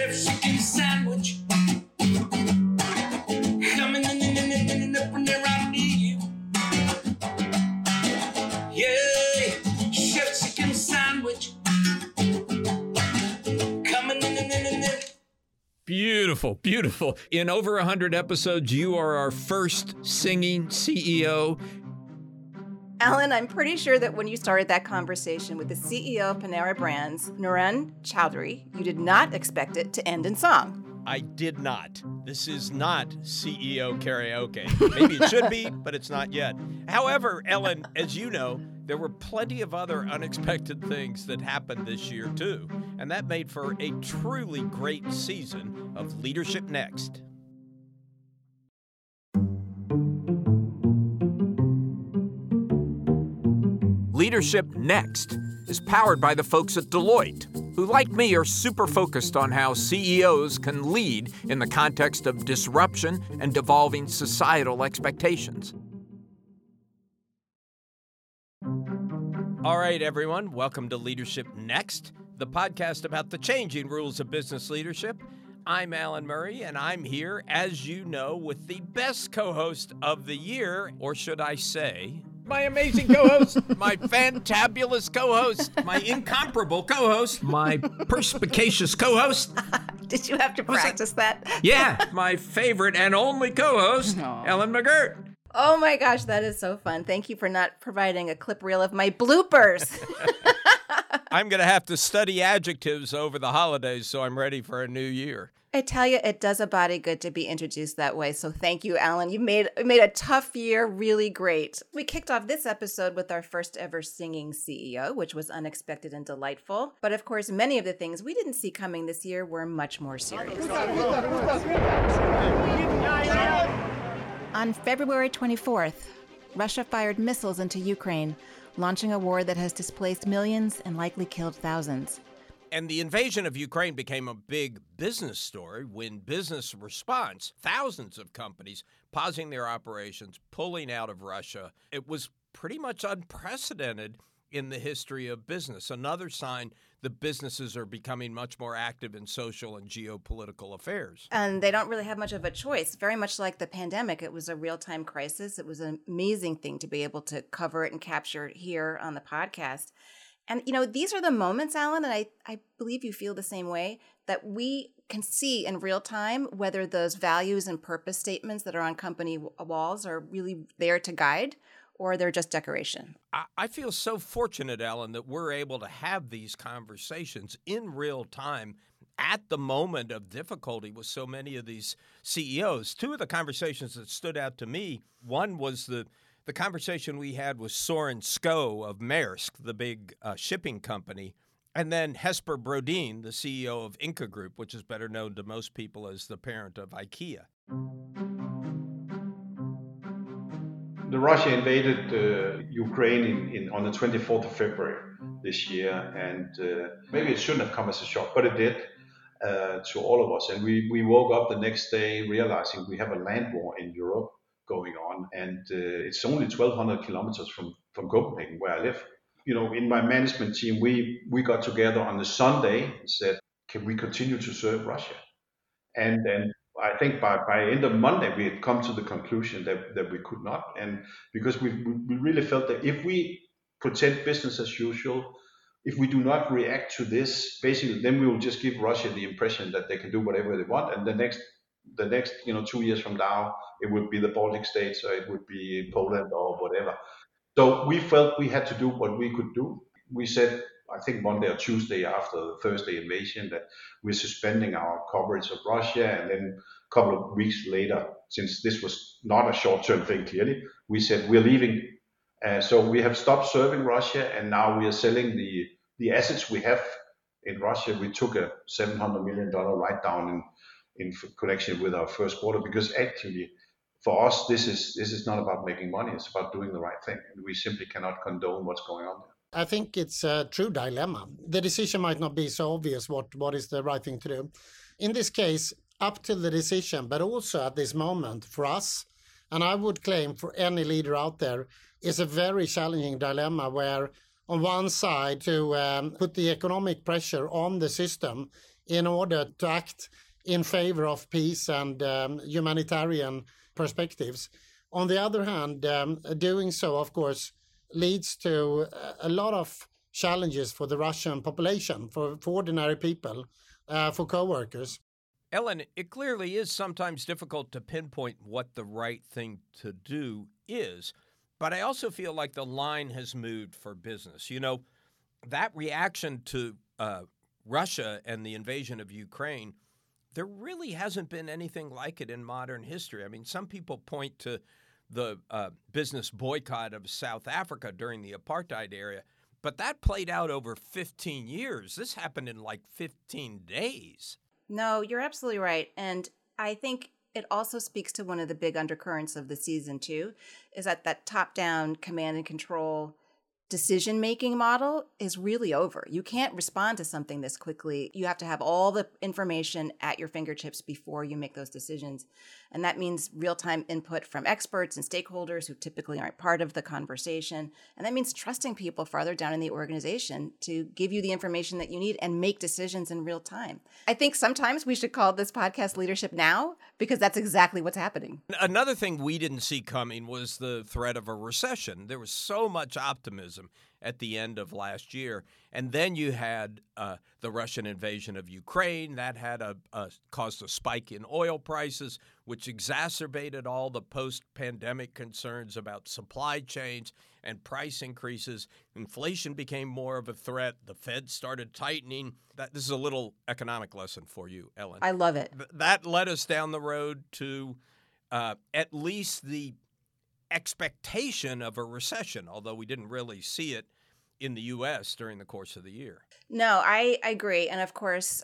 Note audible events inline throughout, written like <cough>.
chef chicken sandwich. Coming in, in, in, in, in, up and around you. Yeah, chef chicken sandwich. Coming in, in, in, in, in. Beautiful, beautiful. In over 100 episodes, you are our first singing CEO. Alan, I'm pretty sure that when you started that conversation with the CEO of Panera Brands, Niren Chaudhary, you did not expect it to end in song. I did not. This is not CEO karaoke. Maybe it should be, <laughs> but it's not yet. However, Ellen, as you know, there were plenty of other unexpected things that happened this year, too. And that made for a truly great season of Leadership Next. Leadership Next is powered by the folks at Deloitte, who, like me, are super focused on how CEOs can lead in the context of disruption and devolving societal expectations. All right, everyone, welcome to Leadership Next, the podcast about the changing rules of business leadership. I'm Alan Murray, and I'm here, as you know, with the best co host of the year, or should I say, my amazing co host, my fantabulous co host, my incomparable co host, my perspicacious co host. <laughs> Did you have to practice that? Yeah, my favorite and only co host, Ellen McGirt. Oh my gosh, that is so fun. Thank you for not providing a clip reel of my bloopers. <laughs> <laughs> I'm going to have to study adjectives over the holidays, so I'm ready for a new year. I tell you, it does a body good to be introduced that way. So thank you, Alan. You made made a tough year really great. We kicked off this episode with our first ever singing CEO, which was unexpected and delightful. But of course, many of the things we didn't see coming this year were much more serious. On February 24th, Russia fired missiles into Ukraine, launching a war that has displaced millions and likely killed thousands. And the invasion of Ukraine became a big business story when business response, thousands of companies pausing their operations, pulling out of Russia. It was pretty much unprecedented in the history of business. Another sign that businesses are becoming much more active in social and geopolitical affairs. And they don't really have much of a choice. Very much like the pandemic, it was a real time crisis. It was an amazing thing to be able to cover it and capture it here on the podcast. And, you know, these are the moments, Alan, and I, I believe you feel the same way, that we can see in real time whether those values and purpose statements that are on company walls are really there to guide or they're just decoration. I, feel so fortunate, Ellen, that we're able to have these conversations in real time at the moment of difficulty with so many of these CEOs. Two of the conversations that stood out to me one was the the conversation we had with Soren Skou of Maersk, the big uh, shipping company, and then Jesper Brodin, the CEO of Ingka Group, which is better known to most people as the parent of IKEA. The Russia invaded uh, Ukraine in, in, on the 24th of February this year, and uh, maybe it shouldn't have come as a shock, but it did uh, to all of us. And we, we woke up the next day realizing we have a land war in Europe going on, and uh, it's only 1,200 kilometers from, from Copenhagen, where I live. You know, in my management team, we, we got together on the Sunday and said, can we continue to serve Russia? And then I think by, by end of Monday, we had come to the conclusion that, that we could not. And because we, we really felt that if we pretend business as usual, if we do not react to this, basically, then we will just give Russia the impression that they can do whatever they want. And the next, the next, you know, two years from now, it would be the Baltic states or it would be Poland or whatever. So we felt we had to do what we could do. We said, I think Monday or Tuesday after the Thursday invasion that we're suspending our coverage of Russia. And then a couple of weeks later, since this was not a short term thing, clearly, we said we're leaving. Uh, so we have stopped serving Russia and now we are selling the, the assets we have in Russia. We took a $700 million write down in, in connection with our first quarter because actually for us, this is, this is not about making money. It's about doing the right thing. And we simply cannot condone what's going on there. I think it's a true dilemma. The decision might not be so obvious what, what is the right thing to do. In this case, up till the decision, but also at this moment for us, and I would claim for any leader out there, is a very challenging dilemma where on one side to um, put the economic pressure on the system in order to act in favor of peace and um, humanitarian perspectives. On the other hand, um, doing so, of course, leads to a lot of challenges for the Russian population, for, for ordinary people, uh, for co-workers. Ellen, it clearly is sometimes difficult to pinpoint what the right thing to do is, but I also feel like the line has moved for business. You know, that reaction to uh, Russia and the invasion of Ukraine, there really hasn't been anything like it in modern history. I mean, some people point to the uh, business boycott of South Africa during the apartheid era, but that played out over 15 years. This happened in like 15 days. No, you're absolutely right. And I think it also speaks to one of the big undercurrents of the season, too, is that that top down command and control decision making model is really over. You can't respond to something this quickly. You have to have all the information at your fingertips before you make those decisions. And that means real time input from experts and stakeholders who typically aren't part of the conversation. And that means trusting people farther down in the organization to give you the information that you need and make decisions in real time. I think sometimes we should call this podcast Leadership Now because that's exactly what's happening. Another thing we didn't see coming was the threat of a recession. There was so much optimism at the end of last year. And then you had uh, the Russian invasion of Ukraine. That had a, a, caused a spike in oil prices, which exacerbated all the post-pandemic concerns about supply chains and price increases. Inflation became more of a threat. The Fed started tightening. That this is a little economic lesson for you, Ellen. I love it. Th- that led us down the road to uh, at least the expectation of a recession, although we didn't really see it in the U.S. during the course of the year. No, I, I agree. And of course,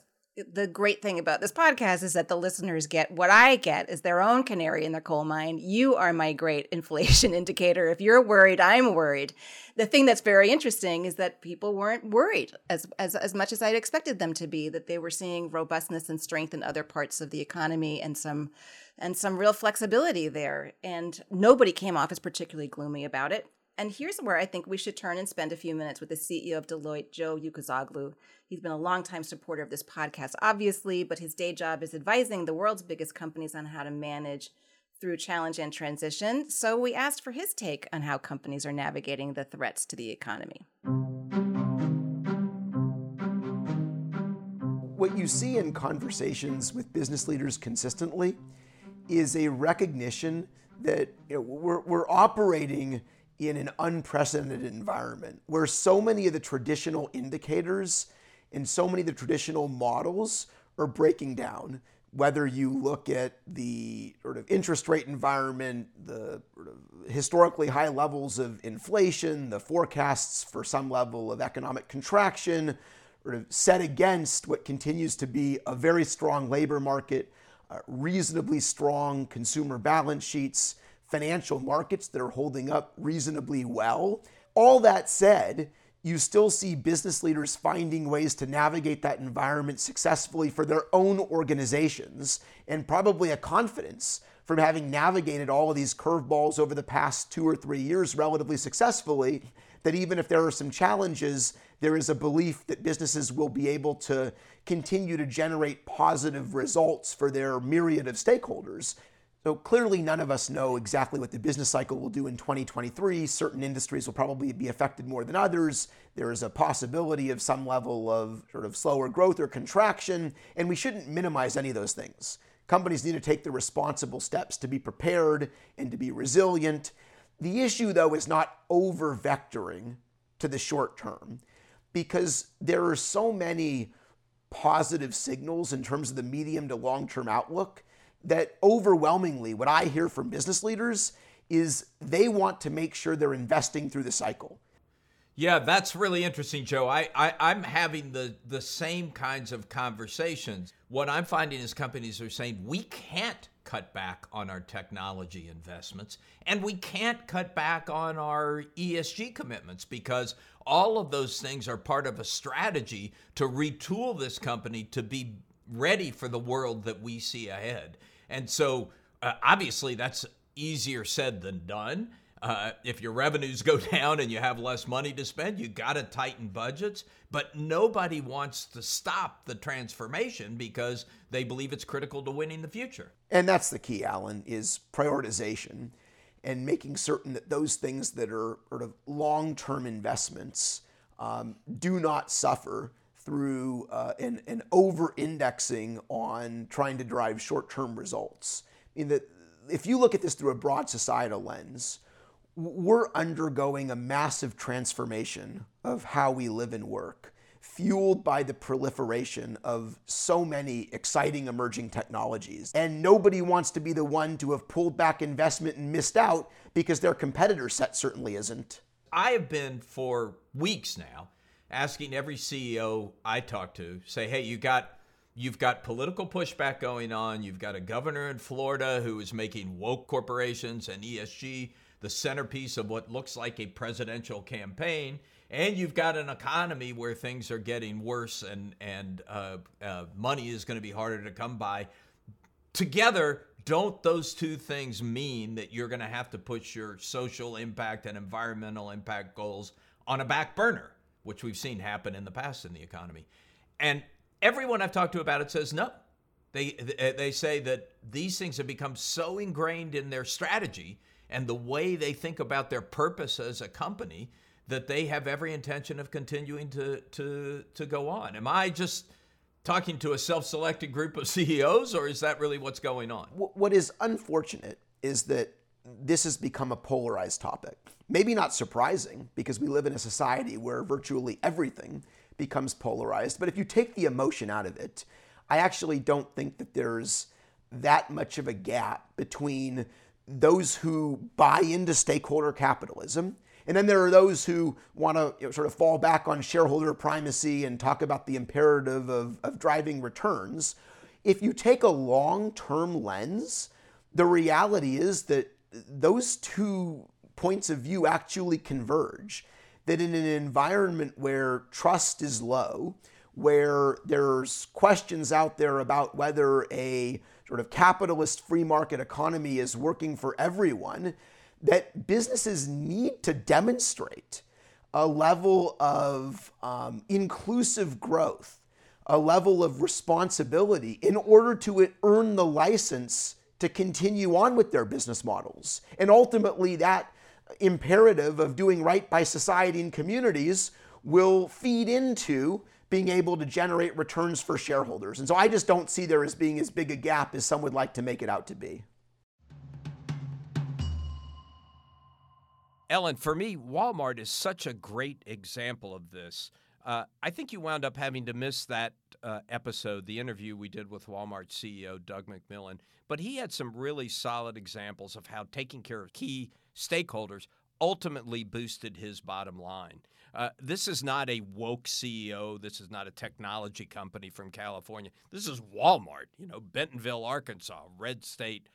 the great thing about this podcast is that the listeners get what I get is their own canary in the coal mine. You are my great <laughs> inflation indicator. If you're worried, I'm worried. The thing that's very interesting is that people weren't worried as, as, as much as I'd expected them to be, that they were seeing robustness and strength in other parts of the economy and some and some real flexibility there. And nobody came off as particularly gloomy about it. And here's where I think we should turn and spend a few minutes with the CEO of Deloitte, Joe Ucuzoglu. He's been a longtime supporter of this podcast, obviously, but his day job is advising the world's biggest companies on how to manage through challenge and transition. So we asked for his take on how companies are navigating the threats to the economy. What you see in conversations with business leaders consistently is a recognition that you know, we're, we're operating in an unprecedented environment where so many of the traditional indicators and so many of the traditional models are breaking down. Whether you look at the sort of interest rate environment, the sort of historically high levels of inflation, the forecasts for some level of economic contraction, sort of set against what continues to be a very strong labor market, uh, reasonably strong consumer balance sheets, financial markets that are holding up reasonably well. All that said, you still see business leaders finding ways to navigate that environment successfully for their own organizations and probably a confidence from having navigated all of these curveballs over the past two or three years relatively successfully that even if there are some challenges, there is a belief that businesses will be able to continue to generate positive results for their myriad of stakeholders. So clearly, none of us know exactly what the business cycle will do in 2023. Certain industries will probably be affected more than others. There is a possibility of some level of sort of slower growth or contraction, and we shouldn't minimize any of those things. Companies need to take the responsible steps to be prepared and to be resilient. The issue, though, is not over vectoring to the short term because there are so many positive signals in terms of the medium to long term outlook that overwhelmingly what I hear from business leaders is they want to make sure they're investing through the cycle. Yeah, that's really interesting, Joe. I, I am having the the same kinds of conversations. What I'm finding is companies are saying we can't cut back on our technology investments and we can't cut back on our ESG commitments because all of those things are part of a strategy to retool this company to be ready for the world that we see ahead. And so, uh, obviously, that's easier said than done. Uh, if your revenues go <laughs> down and you have less money to spend, you got to tighten budgets. But nobody wants to stop the transformation because they believe it's critical to winning the future. And that's the key, Alan, is prioritization and making certain that those things that are sort of long-term investments um, do not suffer through uh, an, an over-indexing on trying to drive short-term results. I mean, that if you look at this through a broad societal lens, we're undergoing a massive transformation of how we live and work, fueled by the proliferation of so many exciting emerging technologies. And nobody wants to be the one to have pulled back investment and missed out because their competitor set certainly isn't. I have been for weeks now asking every CEO I talk to, say, hey, you got you've got political pushback going on. You've got a governor in Florida who is making woke corporations and ESG the centerpiece of what looks like a presidential campaign. And you've got an economy where things are getting worse and, and uh, uh, money is going to be harder to come by. Together, don't those two things mean that you're going to have to put your social impact and environmental impact goals on a back burner, which we've seen happen in the past in the economy? And everyone I've talked to about it says no. They, they say that these things have become so ingrained in their strategy and the way they think about their purpose as a company that they have every intention of continuing to to to go on. Am I just talking to a self-selected group of <laughs> CEOs or is that really what's going on? What is unfortunate is that this has become a polarized topic. Maybe not surprising because we live in a society where virtually everything becomes polarized, but if you take the emotion out of it, I actually don't think that there's that much of a gap between those who buy into stakeholder capitalism. And then there are those who want to you know, sort of fall back on shareholder primacy and talk about the imperative of, of driving returns. If you take a long term lens, the reality is that those two points of view actually converge. That in an environment where trust is low, where there's questions out there about whether a sort of capitalist free market economy is working for everyone, that businesses need to demonstrate a level of um, inclusive growth, a level of responsibility in order to earn the license to continue on with their business models. And ultimately, that imperative of doing right by society and communities will feed into being able to generate returns for shareholders. And so I just don't see there as being as big a gap as some would like to make it out to be. Ellen, for me, Walmart is such a great example of this. Uh, I think you wound up having to miss that uh, episode, the interview we did with Walmart CEO Doug McMillon. But he had some really solid examples of how taking care of key stakeholders ultimately boosted his bottom line. Uh, this is not a woke CEO. This is not a technology company from California. This is Walmart, you know, Bentonville, Arkansas, red state,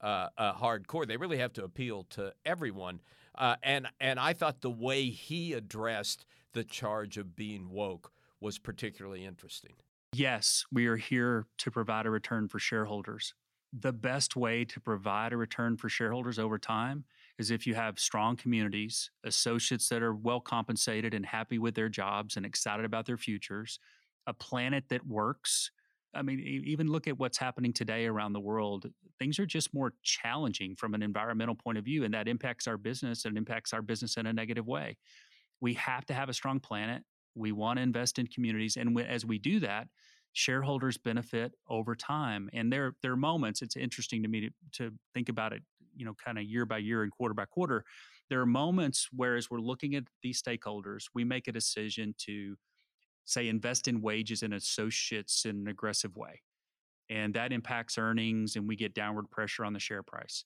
uh, uh, hardcore. They really have to appeal to everyone. Uh, and and I thought the way he addressed the charge of being woke was particularly interesting. Yes, we are here to provide a return for shareholders. The best way to provide a return for shareholders over time is if you have strong communities, associates that are well compensated and happy with their jobs and excited about their futures, a planet that works. I mean, even look at what's happening today around the world. Things are just more challenging from an environmental point of view, and that impacts our business and impacts our business in a negative way. We have to have a strong planet. We want to invest in communities. And as we do that, shareholders benefit over time. And there, there are moments, it's interesting to me to, to think about it you know kind of year by year and quarter by quarter there are moments where as we're looking at these stakeholders we make a decision to say invest in wages and associates in an aggressive way and that impacts earnings and we get downward pressure on the share price.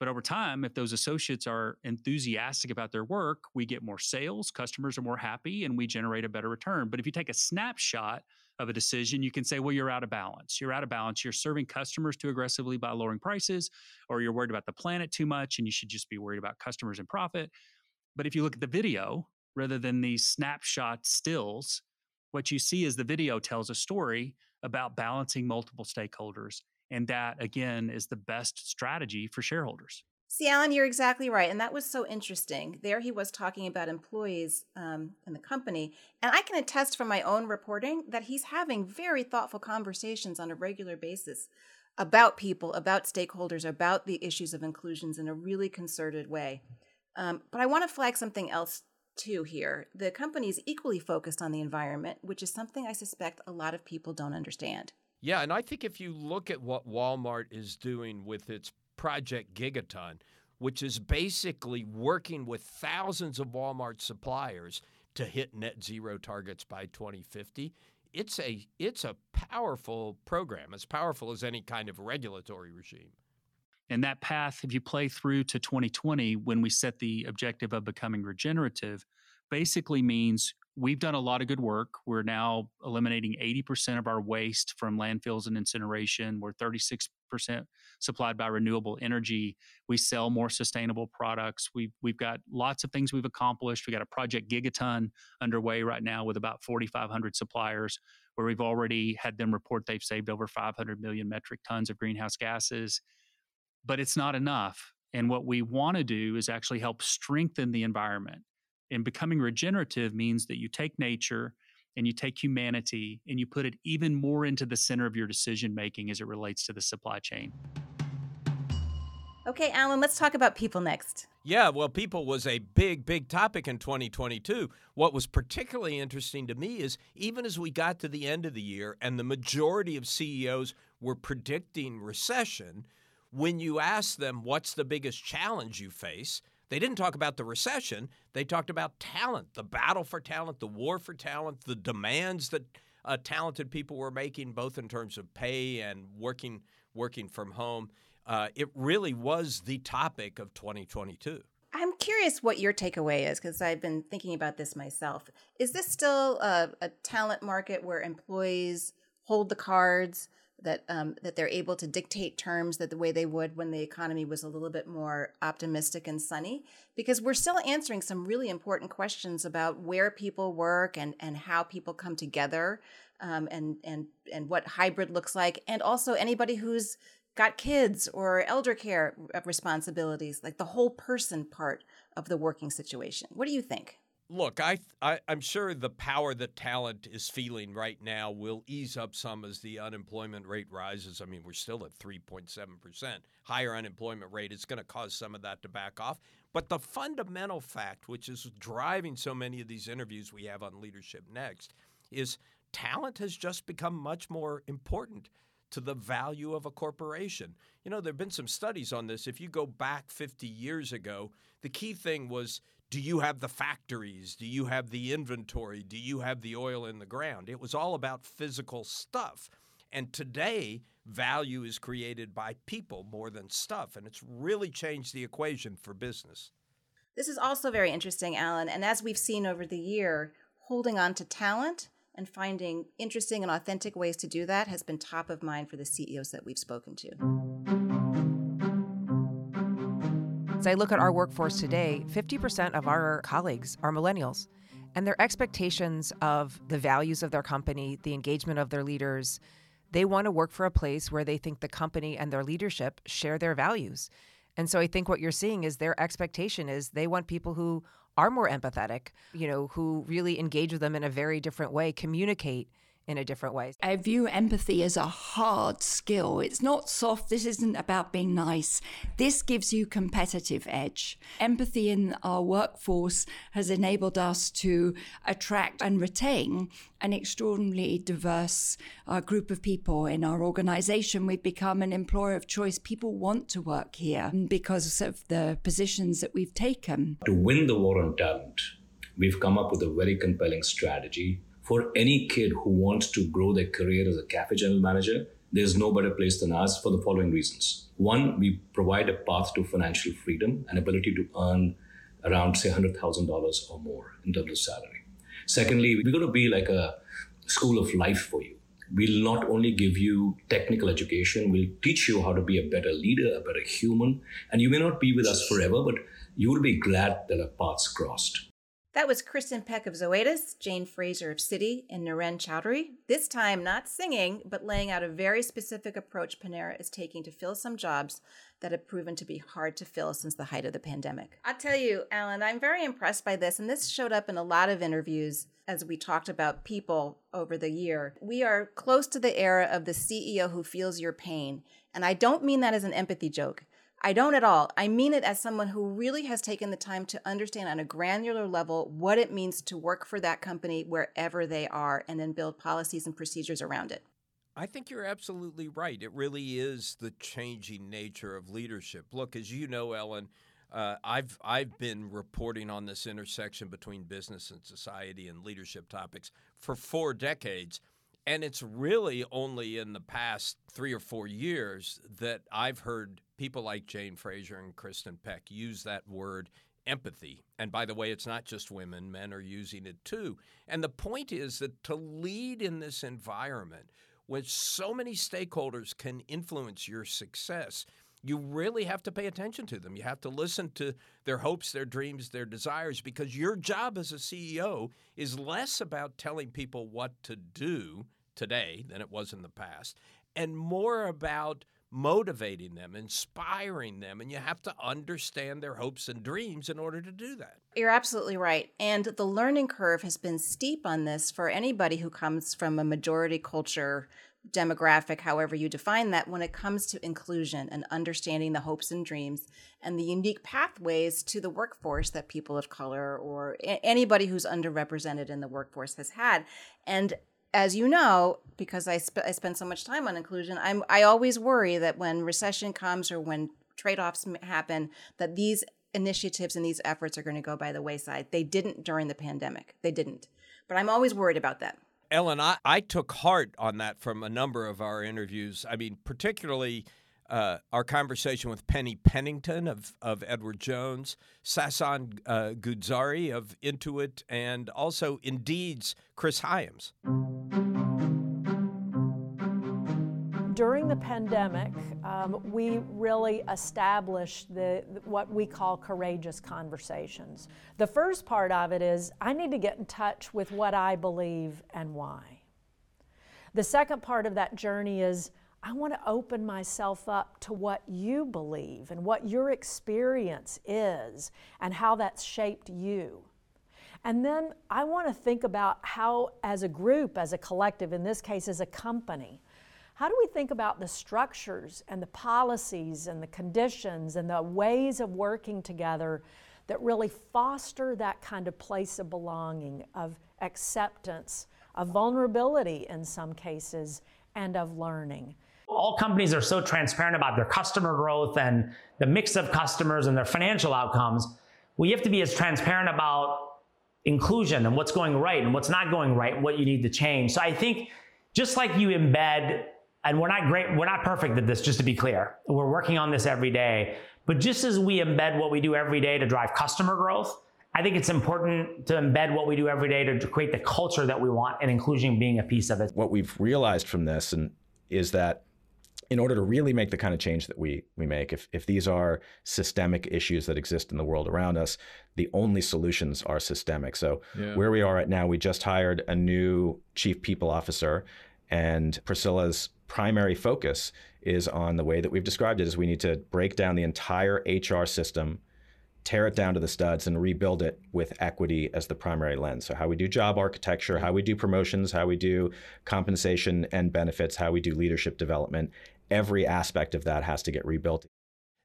But over time if those associates are enthusiastic about their work we get more sales customers are more happy and we generate a better return. But if you take a snapshot of a decision, you can say, well, you're out of balance. You're out of balance. You're serving customers too aggressively by lowering prices, or you're worried about the planet too much, and you should just be worried about customers and profit. But if you look at the video rather than these snapshot stills, what you see is the video tells a story about balancing multiple stakeholders. And that, again, is the best strategy for shareholders. See, Alan, you're exactly right. And that was so interesting. There he was talking about employees um, in the company. And I can attest from my own reporting that he's having very thoughtful conversations on a regular basis about people, about stakeholders, about the issues of inclusions in a really concerted way. Um, but I want to flag something else too here. The company is equally focused on the environment, which is something I suspect a lot of people don't understand. Yeah, and I think if you look at what Walmart is doing with its Project Gigaton, which is basically working with thousands of Walmart suppliers to hit net zero targets by 2050. It's a it's a powerful program, as powerful as any kind of regulatory regime. And that path, if you play through to 2020, when we set the objective of becoming regenerative, basically means we've done a lot of good work. We're now eliminating 80% of our waste from landfills and incineration. We're 36% supplied by renewable energy. We sell more sustainable products. We've, we've got lots of things we've accomplished. We've got a project Gigaton underway right now with about 4,500 suppliers, where we've already had them report they've saved over 500 million metric tons of greenhouse gases. But it's not enough. And what we want to do is actually help strengthen the environment and becoming regenerative means that you take nature and you take humanity and you put it even more into the center of your decision making as it relates to the supply chain. Okay, Alan, let's talk about people next. Yeah, well, people was a big, big topic in 2022. What was particularly interesting to me is even as we got to the end of the year and the majority of CEOs were predicting recession, when you ask them what's the biggest challenge you face, they didn't talk about the recession. They talked about talent, the battle for talent, the war for talent, the demands that uh, talented people were making, both in terms of pay and working working from home. Uh, it really was the topic of 2022. I'm curious what your takeaway is because I've been thinking about this myself. Is this still a, a talent market where employees hold the cards? That um, that they're able to dictate terms that the way they would when the economy was a little bit more optimistic and sunny because we're still answering some really important questions about where people work and and how people come together um, and and and what hybrid looks like and also anybody who's got kids or elder care responsibilities like the whole person part of the working situation. What do you think Look, I, I am sure the power that talent is feeling right now will ease up some as the unemployment rate rises. I mean, we're still at 3.7 percent. Higher unemployment rate is going to cause some of that to back off. But the fundamental fact, which is driving so many of these interviews we have on Leadership Next, is talent has just become much more important to the value of a corporation. You know, there have been some studies on this. If you go back 50 years ago, the key thing was do you have the factories? Do you have the inventory? Do you have the oil in the ground? It was all about physical stuff. And today, value is created by people more than stuff. And it's really changed the equation for business. This is also very interesting, Alan. And as we've seen over the year, holding on to talent and finding interesting and authentic ways to do that has been top of mind for the CEOs that we've spoken to. As I look at our workforce today, 50% of our colleagues are millennials. And their expectations of the values of their company, the engagement of their leaders, they want to work for a place where they think the company and their leadership share their values. And so I think what you're seeing is their expectation is they want people who are more empathetic, you know, who really engage with them in a very different way, communicate in a different way. I view empathy as a hard skill. It's not soft. This isn't about being nice. This gives you competitive edge. Empathy in our workforce has enabled us to attract and retain an extraordinarily diverse uh, group of people in our organization. We've become an employer of choice. People want to work here because of the positions that we've taken. To win the war on talent, we've come up with a very compelling strategy for any kid who wants to grow their career as a cafe general manager, there's no better place than us for the following reasons. One, we provide a path to financial freedom and ability to earn around, say, $100,000 or more in terms of salary. Secondly, we're going to be like a school of life for you. We'll not only give you technical education, we'll teach you how to be a better leader, a better human. And you may not be with us forever, but you will be glad that our paths crossed. That was Kristin Peck of Zoetis, Jane Fraser of Citi, and Niren Chaudhary. This time, not singing, but laying out a very specific approach Panera is taking to fill some jobs that have proven to be hard to fill since the height of the pandemic. I'll tell you, Alan, I'm very impressed by this, and this showed up in a lot of interviews as we talked about people over the year. We are close to the era of the CEO who feels your pain, and I don't mean that as an empathy joke. I don't at all. I mean it as someone who really has taken the time to understand on a granular level what it means to work for that company wherever they are and then build policies and procedures around it. I think you're absolutely right. It really is the changing nature of leadership. Look, as you know, Ellen, uh, I've I've been reporting on this intersection between business and society and leadership topics for four decades. And it's really only in the past three or four years that I've heard people like Jane Fraser and Kristin Peck use that word empathy. And by the way, it's not just women, men are using it too. And the point is that to lead in this environment, which so many stakeholders can influence your success, you really have to pay attention to them. You have to listen to their hopes, their dreams, their desires, because your job as a CEO is less about telling people what to do today than it was in the past, and more about motivating them, inspiring them, and you have to understand their hopes and dreams in order to do that. You're absolutely right. And the learning curve has been steep on this for anybody who comes from a majority culture demographic, however you define that, when it comes to inclusion and understanding the hopes and dreams and the unique pathways to the workforce that people of color or a- anybody who's underrepresented in the workforce has had. And as you know, because I, sp- I spend so much time on inclusion, I'm I always worry that when recession comes or when trade-offs happen, that these initiatives and these efforts are going to go by the wayside. They didn't during the pandemic. They didn't. But I'm always worried about that. Ellen, I, I took heart on that from a number of our interviews. I mean, particularly uh, our conversation with Penny Pennington of, of Edward Jones, Sasan uh, Goodarzi of Intuit, and also Indeed's Chris Hyams. During the pandemic, um, we really established the, what we call courageous conversations. The first part of it is I need to get in touch with what I believe and why. The second part of that journey is I want to open myself up to what you believe and what your experience is and how that's shaped you. And then I want to think about how, as a group, as a collective, in this case, as a company, how do we think about the structures and the policies and the conditions and the ways of working together that really foster that kind of place of belonging, of acceptance, of vulnerability in some cases, and of learning? All companies are so transparent about their customer growth and the mix of customers and their financial outcomes. We have to be as transparent about inclusion and what's going right and what's not going right what you need to change. So I think just like you embed, and we're not great, we're not perfect at this, just to be clear. We're working on this every day. But just as we embed what we do every day to drive customer growth, I think it's important to embed what we do every day to create the culture that we want and inclusion being a piece of it. What we've realized from this and is that in order to really make the kind of change that we we make, if if these are systemic issues that exist in the world around us, the only solutions are systemic. So yeah. where we are right now, we just hired a new chief people officer, and Priscilla's primary focus is on the way that we've described it is we need to break down the entire HR system tear it down to the studs and rebuild it with equity as the primary lens. So, how we do job architecture, how we do promotions, how we do compensation and benefits, how we do leadership development, every aspect of that has to get rebuilt.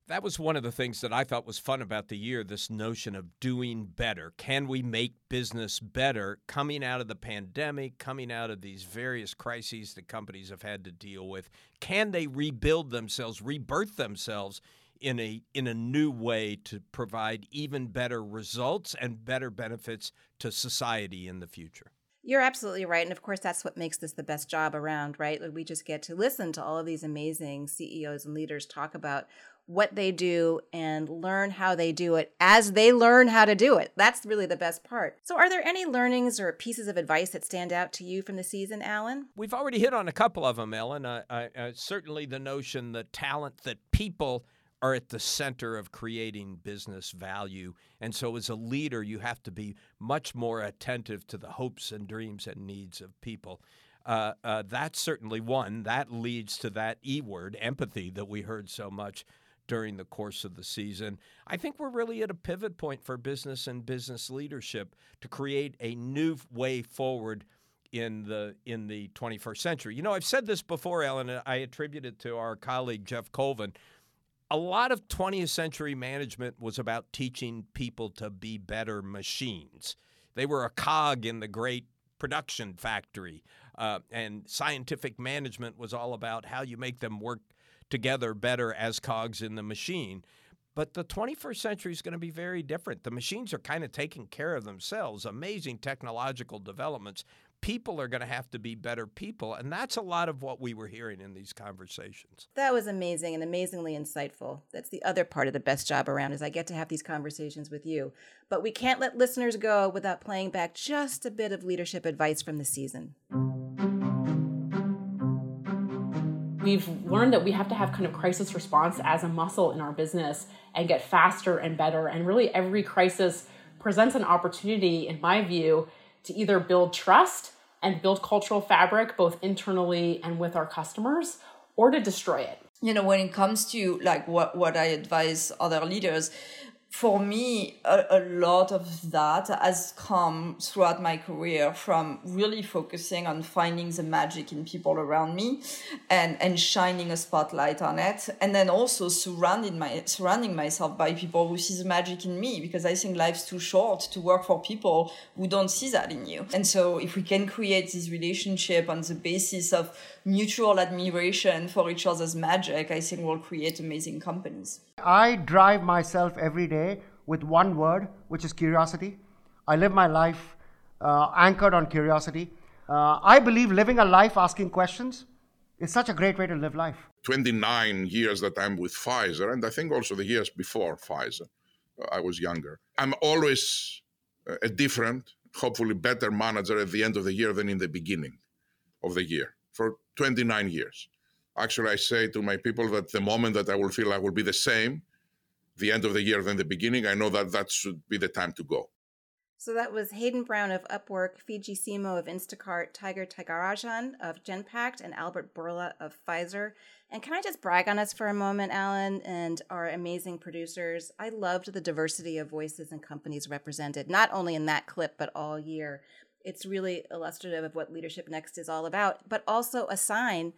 That was one of the things that I thought was fun about the year this notion of doing better. Can we make business better coming out of the pandemic, coming out of these various crises that companies have had to deal with? Can they rebuild themselves, rebirth themselves in a in a new way to provide even better results and better benefits to society in the future. You're absolutely right. And of course, that's what makes this the best job around, right? We just get to listen to all of these amazing CEOs and leaders talk about what they do and learn how they do it as they learn how to do it. That's really the best part. So, are there any learnings or pieces of advice that stand out to you from the season, Alan? We've already hit on a couple of them, Ellen. Uh, uh, uh, certainly the notion that talent, that people are at the center of creating business value. And so, as a leader, you have to be much more attentive to the hopes and dreams and needs of people. Uh, uh, that's certainly one. That leads to that E word, empathy, that we heard so much during the course of the season. I think we're really at a pivot point for business and business leadership to create a new way forward in the in the 21st century. You know, I've said this before, Ellen. And I attribute it to our colleague Geoff Colvin. A lot of 20th century management was about teaching people to be better machines. They were a cog in the great production factory, uh, and scientific management was all about how you make them work together better as cogs in the machine. But the 21st century is going to be very different. The machines are kind of taking care of themselves, amazing technological developments. People are going to have to be better people. And that's a lot of what we were hearing in these conversations. That was amazing and amazingly insightful. That's the other part of the best job around is I get to have these conversations with you. But we can't let listeners go without playing back just a bit of leadership advice from the season. we've learned that we have to have kind of crisis response as a muscle in our business and get faster and better. And really, every crisis presents an opportunity, in my view, to either build trust and build cultural fabric both internally and with our customers or to destroy it. You know, when it comes to like what, what I advise other leaders, for me, a, a, lot of that has come throughout my career from really focusing on finding the magic in people around me and, and shining a spotlight on it. And then also surrounding my, surrounding myself by people who see the magic in me because I think life's too short to work for people who don't see that in you. And so if we can create this relationship on the basis of mutual admiration for each other's magic, I think we'll create amazing companies. I drive myself every day with one word, which is curiosity. I live my life uh, anchored on curiosity. Uh, I believe living a life asking questions is such a great way to live life. 29 years that I'm with Pfizer, and I think also the years before Pfizer, uh, I was younger. I'm always uh, a different, hopefully better manager at the end of the year than in the beginning of the year for 29 years. Actually, I say to my people that the moment that I will feel I will be the same, the end of the year than the beginning, I know that that should be the time to go. So that was Hayden Brown of Upwork, Fiji Simo of Instacart, Tiger Tyagarajan of Genpact, and Albert Bourla of Pfizer. And can I just brag on us for a moment, Alan, and our amazing producers? I loved the diversity of voices and companies represented, not only in that clip, but all year. It's really illustrative of what Leadership Next is all about, but also a sign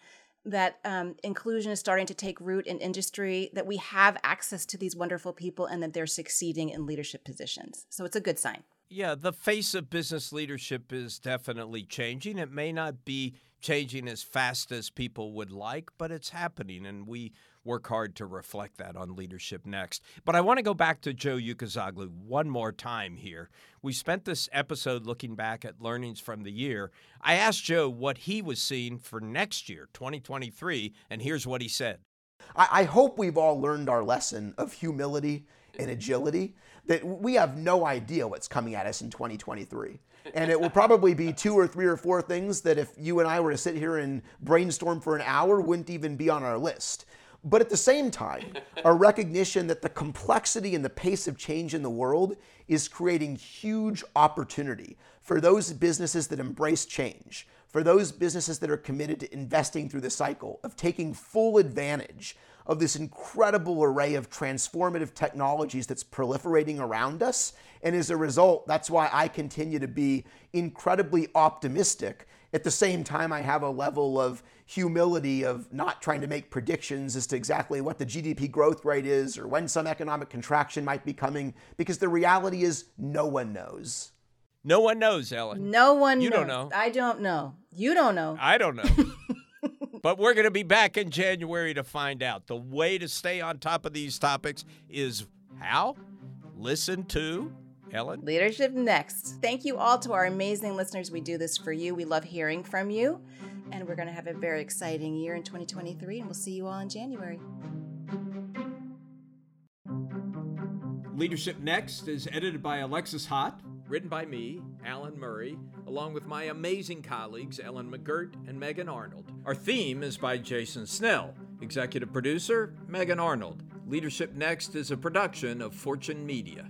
that um, inclusion is starting to take root in industry, that we have access to these wonderful people, and that they're succeeding in leadership positions. So it's a good sign. Yeah, the face of business leadership is definitely changing. It may not be changing as fast as people would like, but it's happening, and we work hard to reflect that on Leadership Next. But I want to go back to Joe Ucuzoglu one more time here. We spent this episode looking back at learnings from the year. I asked Joe what he was seeing for next year, 2023, and here's what he said. I, hope we've all learned our lesson of humility and agility, that we have no idea what's coming at us in 2023 and it will probably be two or three or four things that if you and I were to sit here and brainstorm for an hour wouldn't even be on our list. But at the same time, a recognition that the complexity and the pace of change in the world is creating huge opportunity for those businesses that embrace change, for those businesses that are committed to investing through the cycle, of taking full advantage of this incredible array of transformative technologies that's proliferating around us. And as a result, that's why I continue to be incredibly optimistic. At the same time, I have a level of humility of not trying to make predictions as to exactly what the GDP growth rate is or when some economic contraction might be coming, because the reality is no one knows. No one knows, Ellen. No one You knows. don't know. I don't know. You don't know. I don't know. <laughs> but we're going to be back in January to find out. The way to stay on top of these topics is how? Listen to Ellen. Leadership Next. Thank you all to our amazing listeners. We do this for you. We love hearing from you. And we're going to have a very exciting year in 2023. And we'll see you all in January. Leadership Next is edited by Alexis Haut, written by me, Alan Murray, along with my amazing colleagues Ellen McGirt and Megan Arnold. Our theme is by Jason Snell, executive producer Megan Arnold. Leadership Next is a production of Fortune Media.